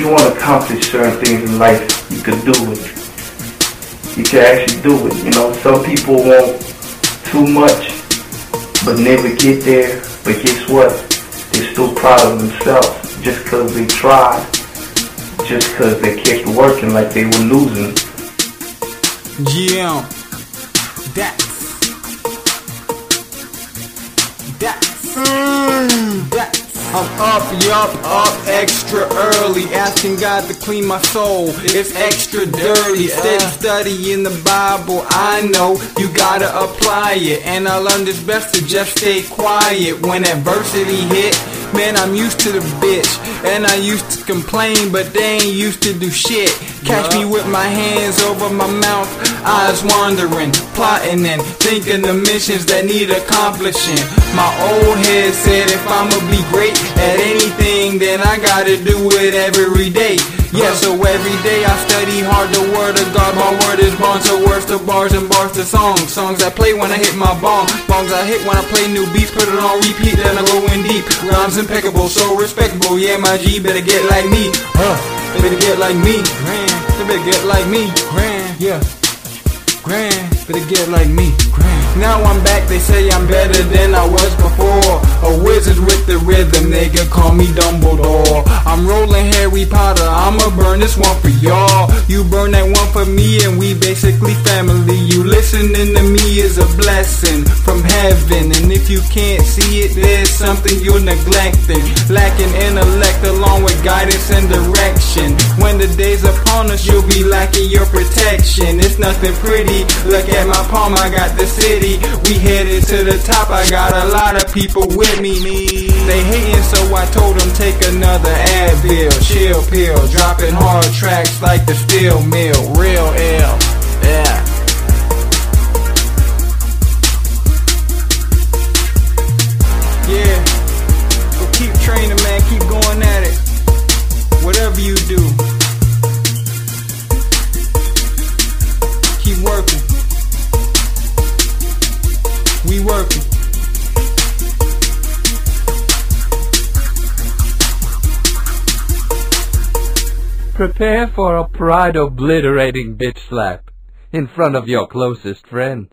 you want to accomplish certain things in life, you can do it. You can actually do it. You know, some people want too much, but never get there. But guess what? They're still proud of themselves just because they tried, just because they kept working like they were losing. Yeah, that's that's mm. I'm up, yup, up extra early, asking God to clean my soul. It's extra dirty, steady studying the Bible. I know you gotta apply it, and I learned it's best to just stay quiet when adversity hit. Man, I'm used to the bitch, and I used to complain, but they ain't used to do shit. Catch me with my hands over my mouth, eyes wandering, plotting and thinking the missions that need accomplishing. My old head said if I'ma be great at anything, then I gotta do it every day. Yeah, so every day I study hard the word of God. My word is bond, so words to bars and bars to songs. Songs I play when I hit my bong. Bongs I hit when I play new beats. Put it on repeat, then I go in deep. Rhymes impeccable, so respectable. Yeah, my G better get like me. Huh? Better get like me. Grand. Better get like me. Grand. Yeah. Grand. Better get like me. Grand. Now I'm back, they say I'm better than I was before. A wizard with the rhythm, nigga, call me Dumbledore. I'm rolling Harry Potter, I'ma burn this one for y'all. You burn that one for me, and we basically family. You listening to me is a blessing from heaven. And if you can't see it, there's something you're neglecting. Lacking intellect along with guidance and direction. When the day's upon us, you'll be lacking your protection. It's nothing pretty. Look at my palm, I got the city. We headed to the top, I got a lot of people with me. They hating, so I told them take another Advil, chill pill, dropping hard tracks like the steel mill, real Prepare for a pride obliterating bitch slap in front of your closest friends.